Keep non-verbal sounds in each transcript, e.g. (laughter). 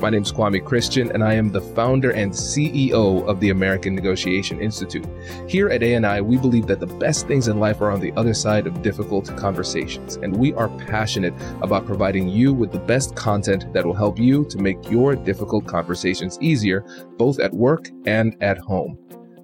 My name is Kwame Christian, and I am the founder and CEO of the American Negotiation Institute. Here at ANI, we believe that the best things in life are on the other side of difficult conversations, and we are passionate about providing you with the best content that will help you to make your difficult conversations easier, both at work and at home.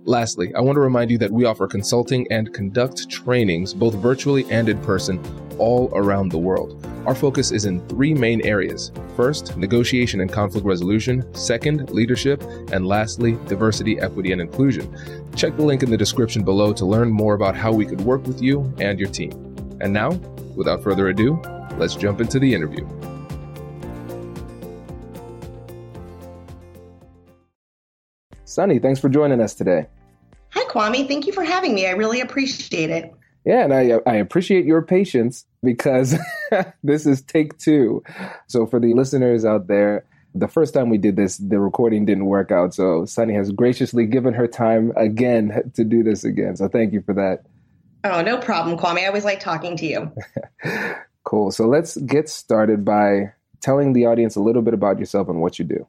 Lastly, I want to remind you that we offer consulting and conduct trainings, both virtually and in person, all around the world. Our focus is in three main areas first, negotiation and conflict resolution, second, leadership, and lastly, diversity, equity, and inclusion. Check the link in the description below to learn more about how we could work with you and your team. And now, without further ado, let's jump into the interview. Sunni, thanks for joining us today. Hi, Kwame. Thank you for having me. I really appreciate it. Yeah, and I I appreciate your patience because (laughs) this is take two. So for the listeners out there, the first time we did this, the recording didn't work out. So Sunni has graciously given her time again to do this again. So thank you for that. Oh, no problem, Kwame. I always like talking to you. (laughs) cool. So let's get started by telling the audience a little bit about yourself and what you do.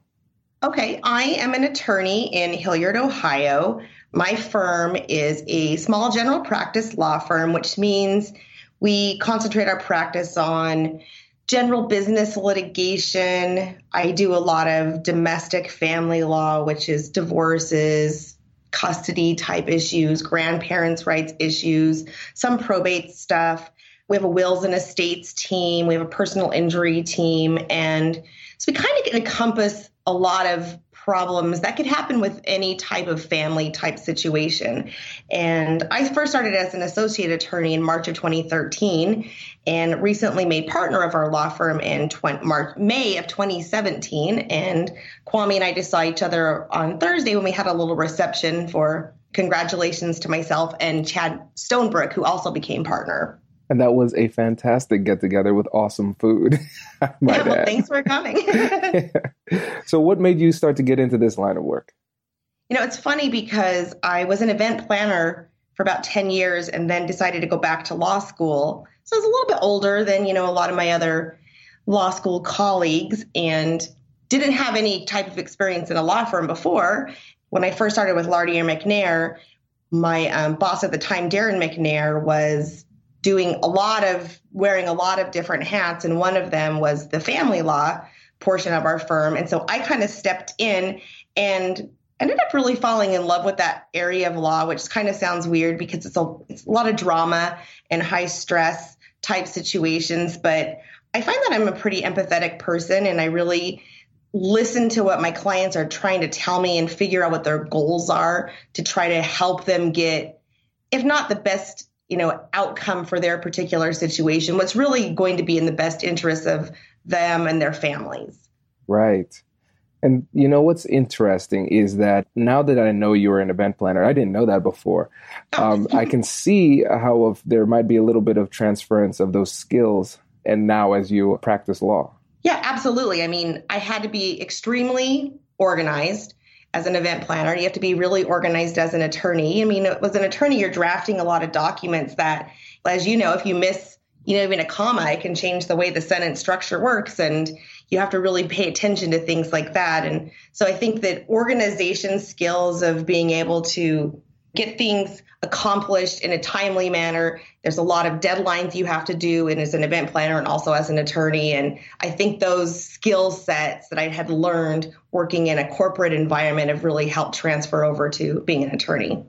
Okay, I am an attorney in Hilliard, Ohio. My firm is a small general practice law firm, which means we concentrate our practice on general business litigation. I do a lot of domestic family law, which is divorces, custody type issues, grandparents' rights issues, some probate stuff. We have a wills and estates team, we have a personal injury team, and so we kind of encompass a lot of problems that could happen with any type of family type situation. And I first started as an associate attorney in March of 2013 and recently made partner of our law firm in 20, March, May of 2017. And Kwame and I just saw each other on Thursday when we had a little reception for congratulations to myself and Chad Stonebrook, who also became partner. And that was a fantastic get together with awesome food. (laughs) yeah, well, thanks for coming. (laughs) so, what made you start to get into this line of work? You know, it's funny because I was an event planner for about 10 years and then decided to go back to law school. So, I was a little bit older than, you know, a lot of my other law school colleagues and didn't have any type of experience in a law firm before. When I first started with Lardiere McNair, my um, boss at the time, Darren McNair, was doing a lot of wearing a lot of different hats, and one of them was the family law portion of our firm. And so I kind of stepped in and ended up really falling in love with that area of law, which kind of sounds weird because it's a, it's a lot of drama and high stress type situations. But I find that I'm a pretty empathetic person and I really listen to what my clients are trying to tell me and figure out what their goals are to try to help them get, if not the best you know outcome for their particular situation what's really going to be in the best interest of them and their families right and you know what's interesting is that now that I know you're an event planner, I didn't know that before. Oh. Um, I can (laughs) see how if there might be a little bit of transference of those skills, and now as you practice law. Yeah, absolutely. I mean, I had to be extremely organized as an event planner. You have to be really organized as an attorney. I mean, as an attorney, you're drafting a lot of documents that, as you know, if you miss, you know, even a comma, it can change the way the sentence structure works. And you have to really pay attention to things like that. And so I think that organization skills of being able to get things accomplished in a timely manner. There's a lot of deadlines you have to do and as an event planner and also as an attorney. And I think those skill sets that I had learned working in a corporate environment have really helped transfer over to being an attorney.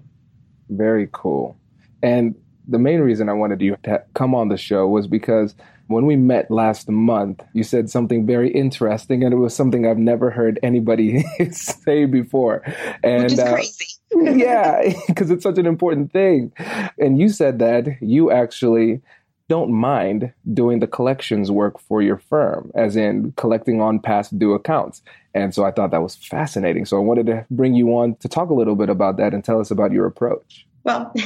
Very cool. And the main reason I wanted you to come on the show was because when we met last month, you said something very interesting, and it was something I've never heard anybody (laughs) say before. And Which is uh, crazy yeah, (laughs) because it's such an important thing. And you said that you actually don't mind doing the collections work for your firm, as in collecting on past due accounts. And so I thought that was fascinating. So I wanted to bring you on to talk a little bit about that and tell us about your approach. Well, (laughs)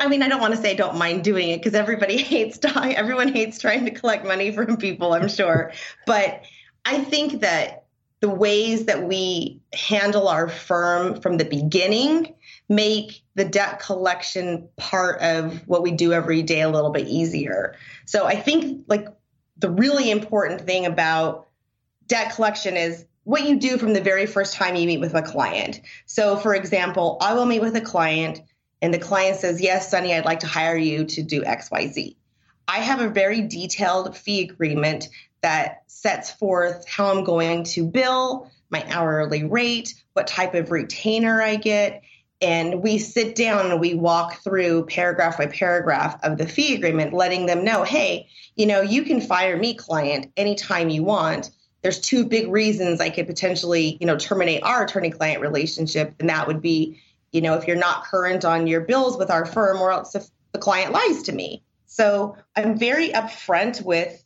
I mean, I don't want to say don't mind doing it because everybody (laughs) hates everyone hates trying to collect money from people, I'm sure. but I think that the ways that we handle our firm from the beginning make the debt collection part of what we do every day a little bit easier. So I think like the really important thing about debt collection is what you do from the very first time you meet with a client. So for example, I will meet with a client and the client says, "Yes, Sunni, I'd like to hire you to do XYZ." I have a very detailed fee agreement that sets forth how I'm going to bill, my hourly rate, what type of retainer I get, and we sit down and we walk through paragraph by paragraph of the fee agreement letting them know hey you know you can fire me client anytime you want. There's two big reasons i could potentially you know terminate our attorney client relationship. And that would be you know if you're not current on your bills with our firm or else if the client lies to me. So i'm very upfront with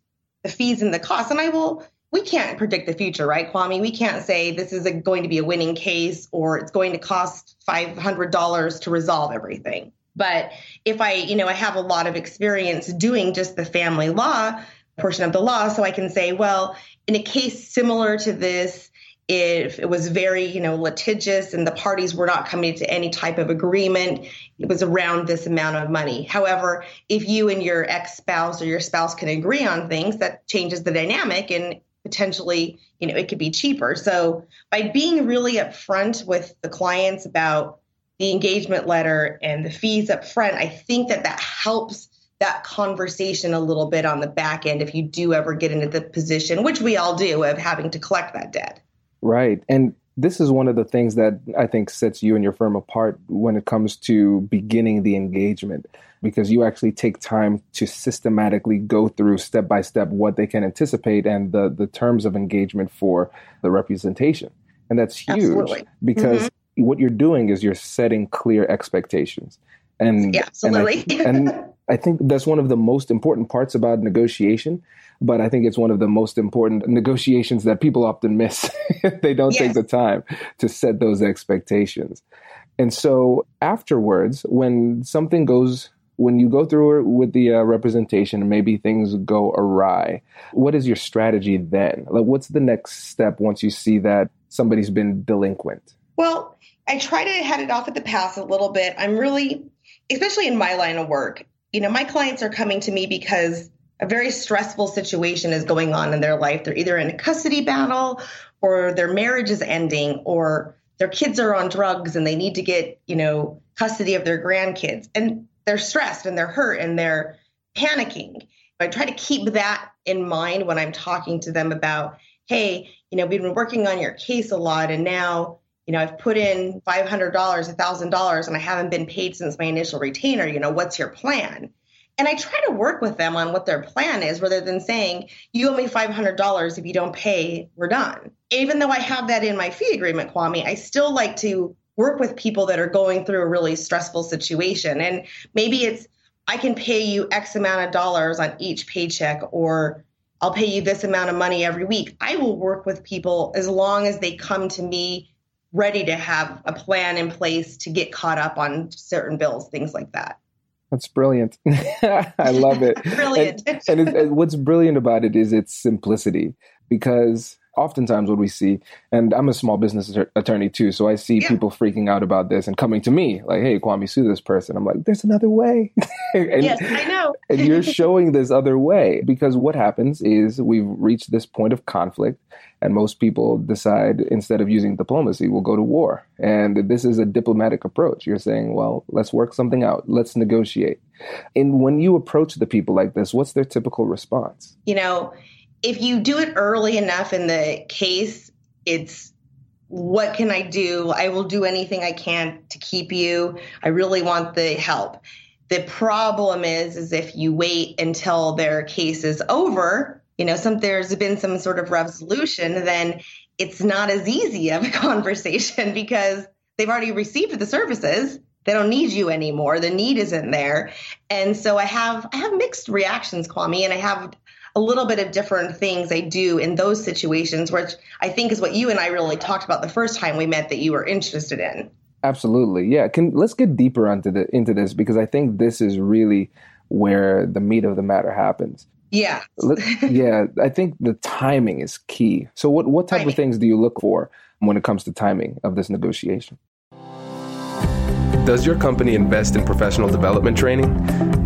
the fees and the costs and i will we can't predict the future, right, Kwame? We can't say this is a, going to be a winning case or it's going to cost $500 to resolve everything. But if I, you know, I have a lot of experience doing just the family law portion of the law, so I can say, well, in a case similar to this, if it was very, you know, litigious and the parties were not coming to any type of agreement, it was around this amount of money. However, if you and your ex-spouse or your spouse can agree on things, that changes the dynamic and potentially, you know, it could be cheaper. So by being really upfront with the clients about the engagement letter and the fees up front, I think that that helps that conversation a little bit on the back end if you do ever get into the position, which we all do, of having to collect that debt. Right. And this is one of the things that I think sets you and your firm apart when it comes to beginning the engagement because you actually take time to systematically go through step by step what they can anticipate and the the terms of engagement for the representation. And that's huge Absolutely. because mm-hmm. what you're doing is you're setting clear expectations. And yeah, absolutely. And I, (laughs) and I think that's one of the most important parts about negotiation but I think it's one of the most important negotiations that people often miss. (laughs) they don't yes. take the time to set those expectations. And so afterwards, when something goes when you go through it with the uh, representation and maybe things go awry, what is your strategy then? Like, what's the next step once you see that somebody's been delinquent? Well, I try to head it off at the pass a little bit. I'm really, especially in my line of work, you know, my clients are coming to me because a very stressful situation is going on in their life. They're either in a custody battle or their marriage is ending or their kids are on drugs and they need to get, you know, custody of their grandkids. And they're stressed and they're hurt and they're panicking. I try to keep that in mind when I'm talking to them about, hey, you know, we've been working on your case a lot and now, you know, I've put in $500, $1,000 and I haven't been paid since my initial retainer. You know, what's your plan? And I try to work with them on what their plan is rather than saying, you owe me $500. If you don't pay, we're done. Even though I have that in my fee agreement, Kwame, I still like to work with people that are going through a really stressful situation. And maybe it's, I can pay you X amount of dollars on each paycheck, or I'll pay you this amount of money every week. I will work with people as long as they come to me ready to have a plan in place to get caught up on certain bills, things like that. That's brilliant. (laughs) I love it. (laughs) brilliant. And, and, it, and what's brilliant about it is its simplicity because oftentimes what we see, and I'm a small business attorney too, so I see yeah. people freaking out about this and coming to me like, "Hey, Kwame, sue this person." I'm like, "There's another way." (laughs) and, yes, I know. (laughs) and you're showing this other way because what happens is we've reached this point of conflict, and most people decide instead of using diplomacy, we'll go to war. And this is a diplomatic approach. You're saying, "Well, let's work something out. Let's negotiate." And when you approach the people like this, what's their typical response? You know if you do it early enough in the case, it's what can I do? I will do anything I can to keep you. I really want the help. The problem is, is if you wait until their case is over, you know, some there's been some sort of resolution, then it's not as easy of a (laughs) conversation because they've already received the services. They don't need you anymore. The need isn't there. And so I have I have mixed reactions, Kwame, and I have a little bit of different things I do in those situations, which I think is what you and I really talked about the first time we met that you were interested in. Absolutely. Yeah. Can let's get deeper into the into this because I think this is really where the meat of the matter happens. Yeah. yeah, I think the timing is key. So what what type timing. of things do you look for when it comes to timing of this negotiation? Does your company invest in professional development training?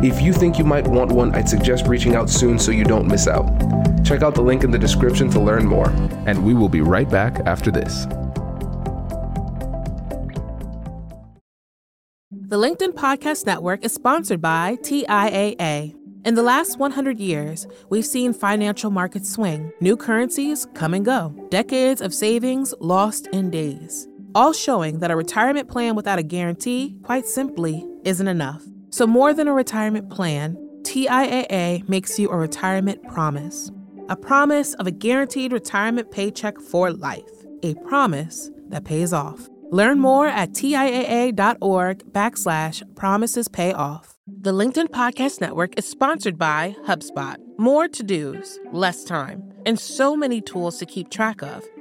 If you think you might want one, I'd suggest reaching out soon so you don't miss out. Check out the link in the description to learn more, and we will be right back after this. The LinkedIn Podcast Network is sponsored by TIAA. In the last 100 years, we've seen financial markets swing, new currencies come and go, decades of savings lost in days, all showing that a retirement plan without a guarantee, quite simply, isn't enough. So, more than a retirement plan, TIAA makes you a retirement promise a promise of a guaranteed retirement paycheck for life, a promise that pays off. Learn more at TIAA.org backslash promises pay off. The LinkedIn Podcast Network is sponsored by HubSpot. More to dos, less time, and so many tools to keep track of.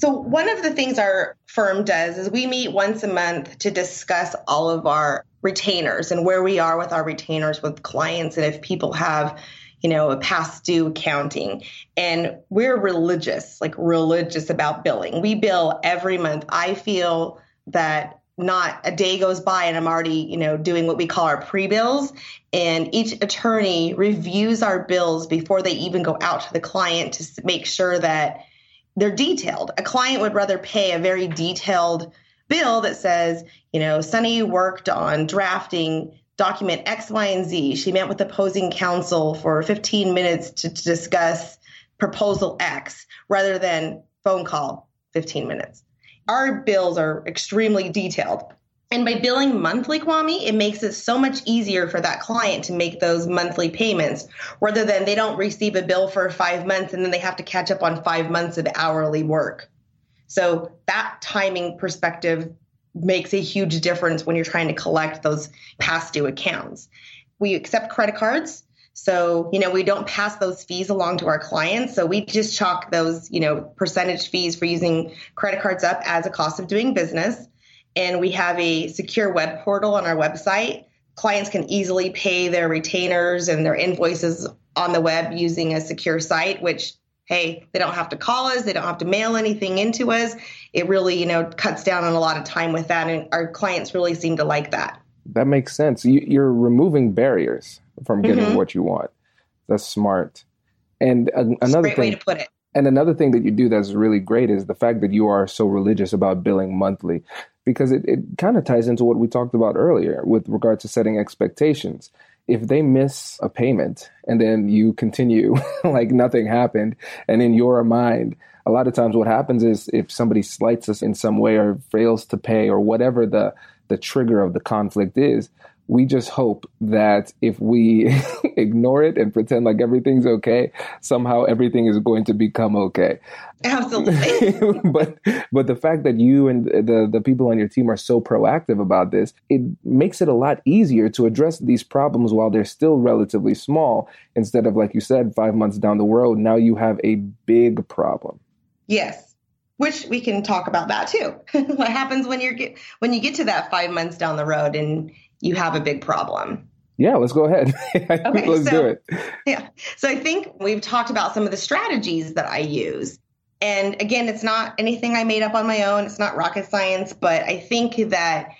So, one of the things our firm does is we meet once a month to discuss all of our retainers and where we are with our retainers with clients and if people have you know, a past due accounting. And we're religious, like religious about billing. We bill every month. I feel that not a day goes by and I'm already, you know, doing what we call our pre-bills. And each attorney reviews our bills before they even go out to the client to make sure that they're detailed. A client would rather pay a very detailed bill that says, you know, Sunni worked on drafting document X, Y, and Z. She met with opposing counsel for 15 minutes to, to discuss proposal X rather than phone call 15 minutes. Our bills are extremely detailed. And by billing monthly, Kwame, it makes it so much easier for that client to make those monthly payments rather than they don't receive a bill for five months and then they have to catch up on five months of hourly work. So that timing perspective makes a huge difference when you're trying to collect those past due accounts. We accept credit cards. So, you know, we don't pass those fees along to our clients. So we just chalk those, you know, percentage fees for using credit cards up as a cost of doing business. And we have a secure web portal on our website. Clients can easily pay their retainers and their invoices on the web using a secure site, which hey, they don't have to call us, they don't have to mail anything into us. It really, you know, cuts down on a lot of time with that. And our clients really seem to like that. That makes sense. You, are removing barriers from getting mm-hmm. what you want. That's smart. And another thing, way to put it. And another thing that you do that's really great is the fact that you are so religious about billing monthly, because it, it kind of ties into what we talked about earlier with regard to setting expectations. If they miss a payment and then you continue (laughs) like nothing happened, and in your mind, a lot of times what happens is if somebody slights us in some way or fails to pay or whatever the the trigger of the conflict is, we just hope that if we (laughs) ignore it and pretend like everything's okay, somehow everything is going to become okay. Absolutely. (laughs) but but the fact that you and the the people on your team are so proactive about this, it makes it a lot easier to address these problems while they're still relatively small instead of like you said 5 months down the road now you have a big problem. Yes which we can talk about that too. (laughs) what happens when you're get, when you get to that five months down the road and you have a big problem. Yeah, let's go ahead. (laughs) okay, let's so, do it. Yeah. So I think we've talked about some of the strategies that I use. And again, it's not anything I made up on my own. It's not rocket science, but I think that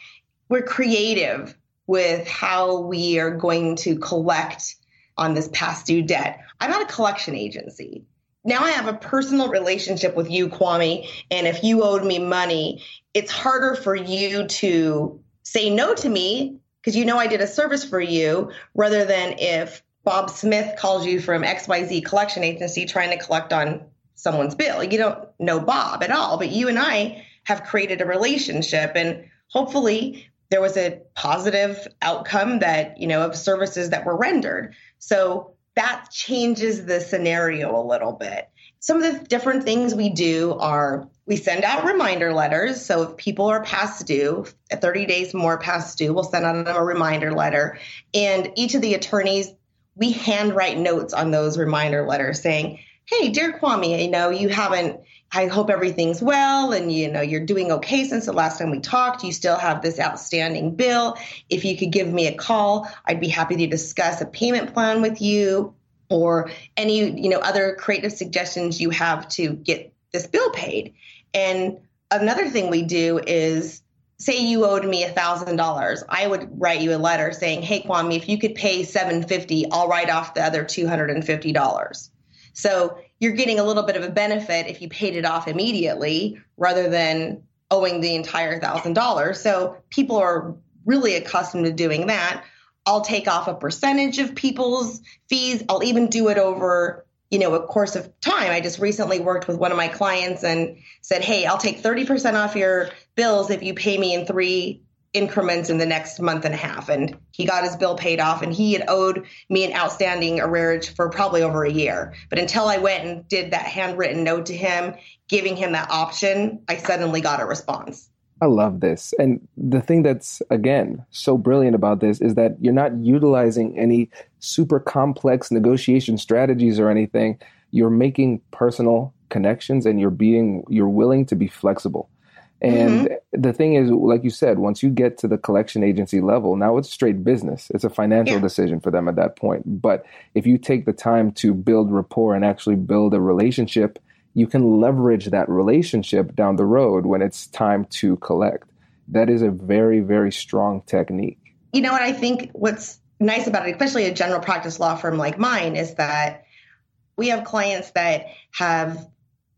we're creative with how we are going to collect on this past due debt. I'm not a collection agency. Now I have a personal relationship with you, Kwame. And if you owed me money, it's harder for you to say no to me because you know I did a service for you rather than if Bob Smith calls you from XYZ collection agency trying to collect on someone's bill. You don't know Bob at all, but you and I have created a relationship and hopefully there was a positive outcome that, you know, of services that were rendered. So that changes the scenario a little bit. Some of the different things we do are we send out reminder letters. So if people are past due, 30 days more past due, we'll send out them a reminder letter. And each of the attorneys, we handwrite notes on those reminder letters saying, hey, dear Kwame, you know, you haven't, I hope everything's well and, you know, you're doing okay since the last time we talked. You still have this outstanding bill. If you could give me a call, I'd be happy to discuss a payment plan with you or any, you know, other creative suggestions you have to get this bill paid. And another thing we do is say you owed me a thousand dollars i would write you a letter saying hey kwame if you could pay 750 i'll write off the other $250 so you're getting a little bit of a benefit if you paid it off immediately rather than owing the entire thousand dollars. So people are really accustomed to doing that. I'll take off a percentage of people's fees. I'll even do it over, you know, a course of time. I just recently worked with one of my clients and said, "Hey, I'll take 30% off your bills if you pay me in 3 increments in the next month and a half. And he got his bill paid off, and he had owed me an outstanding arrearage for probably over a year. But until I went and did that handwritten note to him, giving him that option, I suddenly got a response. I love this. And the thing that's, again, so brilliant about this is that you're not utilizing any super complex negotiation strategies or anything. You're making personal connections and you're being, you're willing to be flexible. And mm-hmm. the thing is, like you said, once you get to the collection agency level, now it's straight business. It's a financial yeah. decision for them at that point. But if you take the time to build rapport and actually build a relationship, you can leverage that relationship down the road when it's time to collect. That is a very, very strong technique. You know what I think what's nice about it, especially a general practice law firm like mine, is that we have clients that have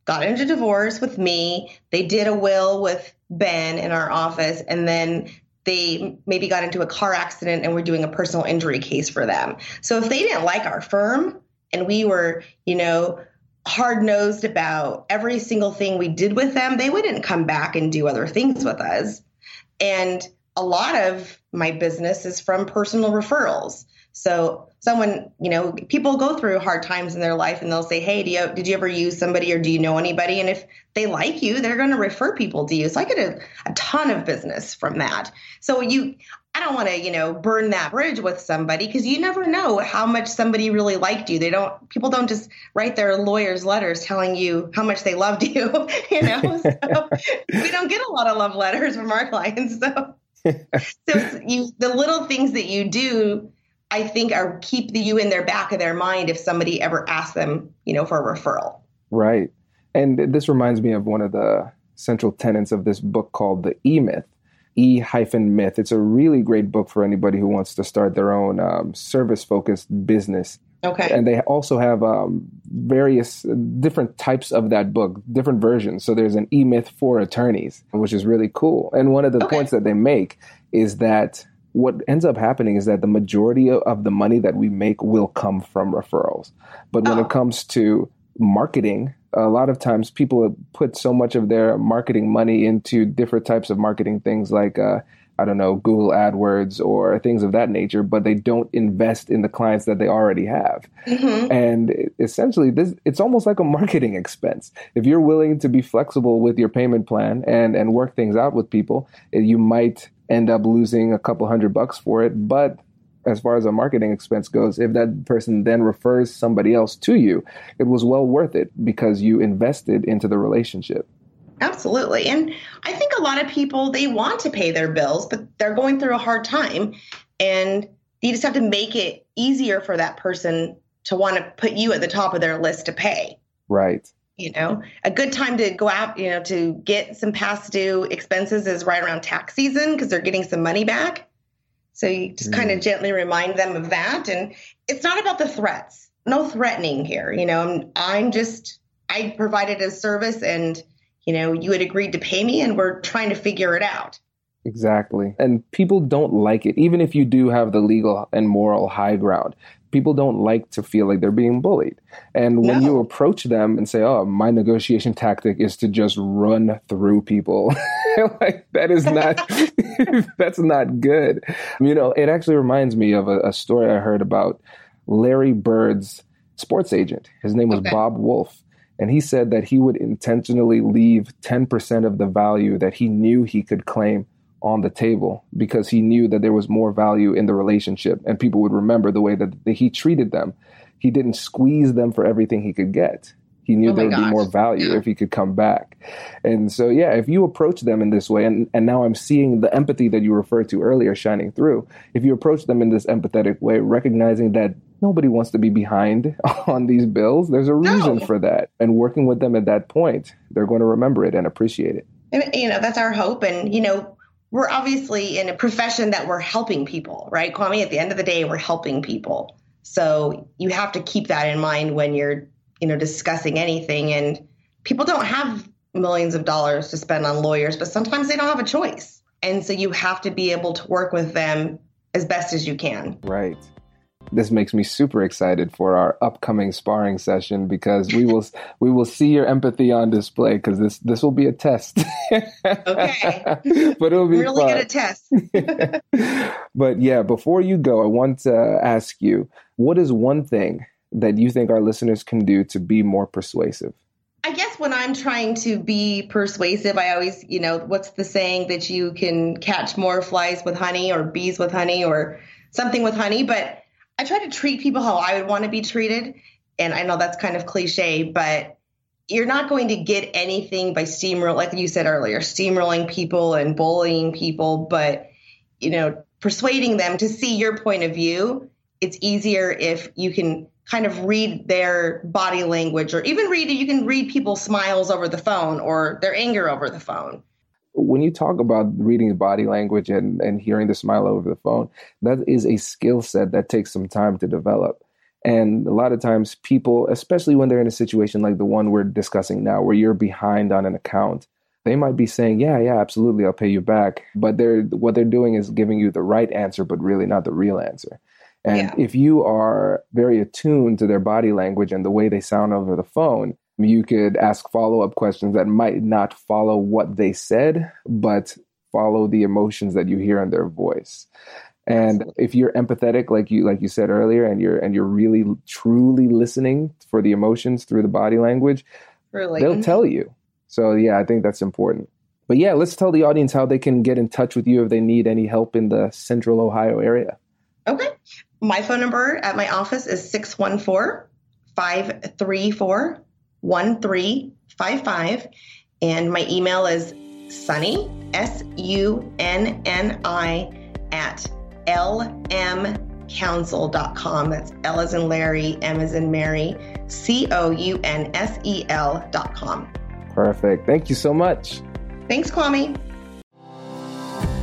got into divorce with me. They did a will with Ben in our office, and then they maybe got into a car accident and we're doing a personal injury case for them. So if they didn't like our firm and we were, you know, hard nosed about every single thing we did with them, they wouldn't come back and do other things with us. And a lot of my business is from personal referrals. So someone, you know, people go through hard times in their life and they'll say, Hey, do you, did you ever use somebody or do you know anybody? And if they like you, they're going to refer people to you. So I get a, a ton of business from that. So you, I don't want to, you know, burn that bridge with somebody because you never know how much somebody really liked you. They don't, people don't just write their lawyers letters telling you how much they loved (laughs) you, you know? (laughs) So we don't get a lot of love letters from our clients. So, (laughs) so you, the little things that you do I think are keep the you in their back of their mind if somebody ever asks them, you know, for a referral. Right. And this reminds me of one of the central tenets of this book called The E Myth. E hyphen myth. It's a really great book for anybody who wants to start their own um, service focused business. Okay. And they also have um, various different types of that book, different versions. So there's an E myth for attorneys, which is really cool. And one of the okay. points that they make is that what ends up happening is that the majority of the money that we make will come from referrals. But when oh. it comes to marketing, a lot of times people put so much of their marketing money into different types of marketing things like, uh, I don't know, Google AdWords or things of that nature, but they don't invest in the clients that they already have. Mm-hmm. And essentially, this it's almost like a marketing expense. If you're willing to be flexible with your payment plan and and work things out with people, you might end up losing a couple hundred bucks for it. But as far as a marketing expense goes, if that person then refers somebody else to you, it was well worth it because you invested into the relationship. Absolutely. And I think a lot of people, they want to pay their bills, but they're going through a hard time. And you just have to make it easier for that person to want to put you at the top of their list to pay. Right. You know, a good time to go out, you know, to get some past due expenses is right around tax season because they're getting some money back. So you just mm. kind of gently remind them of that. And it's not about the threats. No threatening here. You know, I'm, I'm just, I provided a service and you know, you had agreed to pay me and we're trying to figure it out. Exactly. And people don't like it, even if you do have the legal and moral high ground. People don't like to feel like they're being bullied. And when no. you approach them and say, oh, my negotiation tactic is to just run through people, (laughs) like that is not, (laughs) (laughs) that's not good. You know, it actually reminds me of a, a story I heard about Larry Bird's sports agent. His name was okay. Bob Woolf and he said that he would intentionally leave 10% of the value that he knew he could claim on the table because he knew that there was more value in the relationship and people would remember the way that he treated them. He didn't squeeze them for everything he could get. He knew oh there would gosh. be more value yeah. if he could come back. And so, yeah, if you approach them in this way, and, and now I'm seeing the empathy that you referred to earlier shining through. If you approach them in this empathetic way, recognizing that nobody wants to be behind (laughs) on these bills, there's a reason no. for that. And working with them at that point, they're going to remember it and appreciate it. And, you know, that's our hope. And, you know, we're obviously in a profession that we're helping people, right? Kwame, at the end of the day, we're helping people. So you have to keep that in mind when you're you know, discussing anything. And people don't have millions of dollars to spend on lawyers, but sometimes they don't have a choice. And so you have to be able to work with them as best as you can. Right. This makes me super excited for our upcoming sparring session because we will we will see your empathy on display because this this will be a test. okay, (laughs) but it'll be really fun. good test. (laughs) but yeah, before you go, I want to ask you, what is one thing that you think our listeners can do to be more persuasive? I guess when I'm trying to be persuasive, I always, you know, what's the saying that you can catch more flies with honey or bees with honey or something with honey? But I try to treat people how I would want to be treated. And I know that's kind of cliche, but you're not going to get anything by steamroll, like you said earlier, steamrolling people and bullying people. But, you know, persuading them to see your point of view, it's easier if you can kind of read their body language or even read you can read people's smiles over the phone or their anger over the phone when you talk about reading body language and, and hearing the smile over the phone that is a skill set that takes some time to develop. And a lot of times people especially when they're in a situation like the one we're discussing now where you're behind on an account they might be saying yeah yeah absolutely i'll pay you back. But they're what they're doing is giving you the right answer but really not the real answer. And yeah. if you are very attuned to their body language and the way they sound over the phone, you could ask follow up questions that might not follow what they said, but follow the emotions that you hear in their voice. And if you're empathetic, like you like you said earlier, and you're and you're really truly listening for the emotions through the body language, really? they'll mm-hmm. tell you. So yeah, I think that's important. But yeah, let's tell the audience how they can get in touch with you if they need any help in the Central Ohio area. Okay. My phone number at my office is 614 534 1355. And my email is sunni, S U N N I, at lmcounsel.com. That's L as in Larry, M as in Mary, C O U N S E L.com. Perfect. Thank you so much. Thanks, Kwame.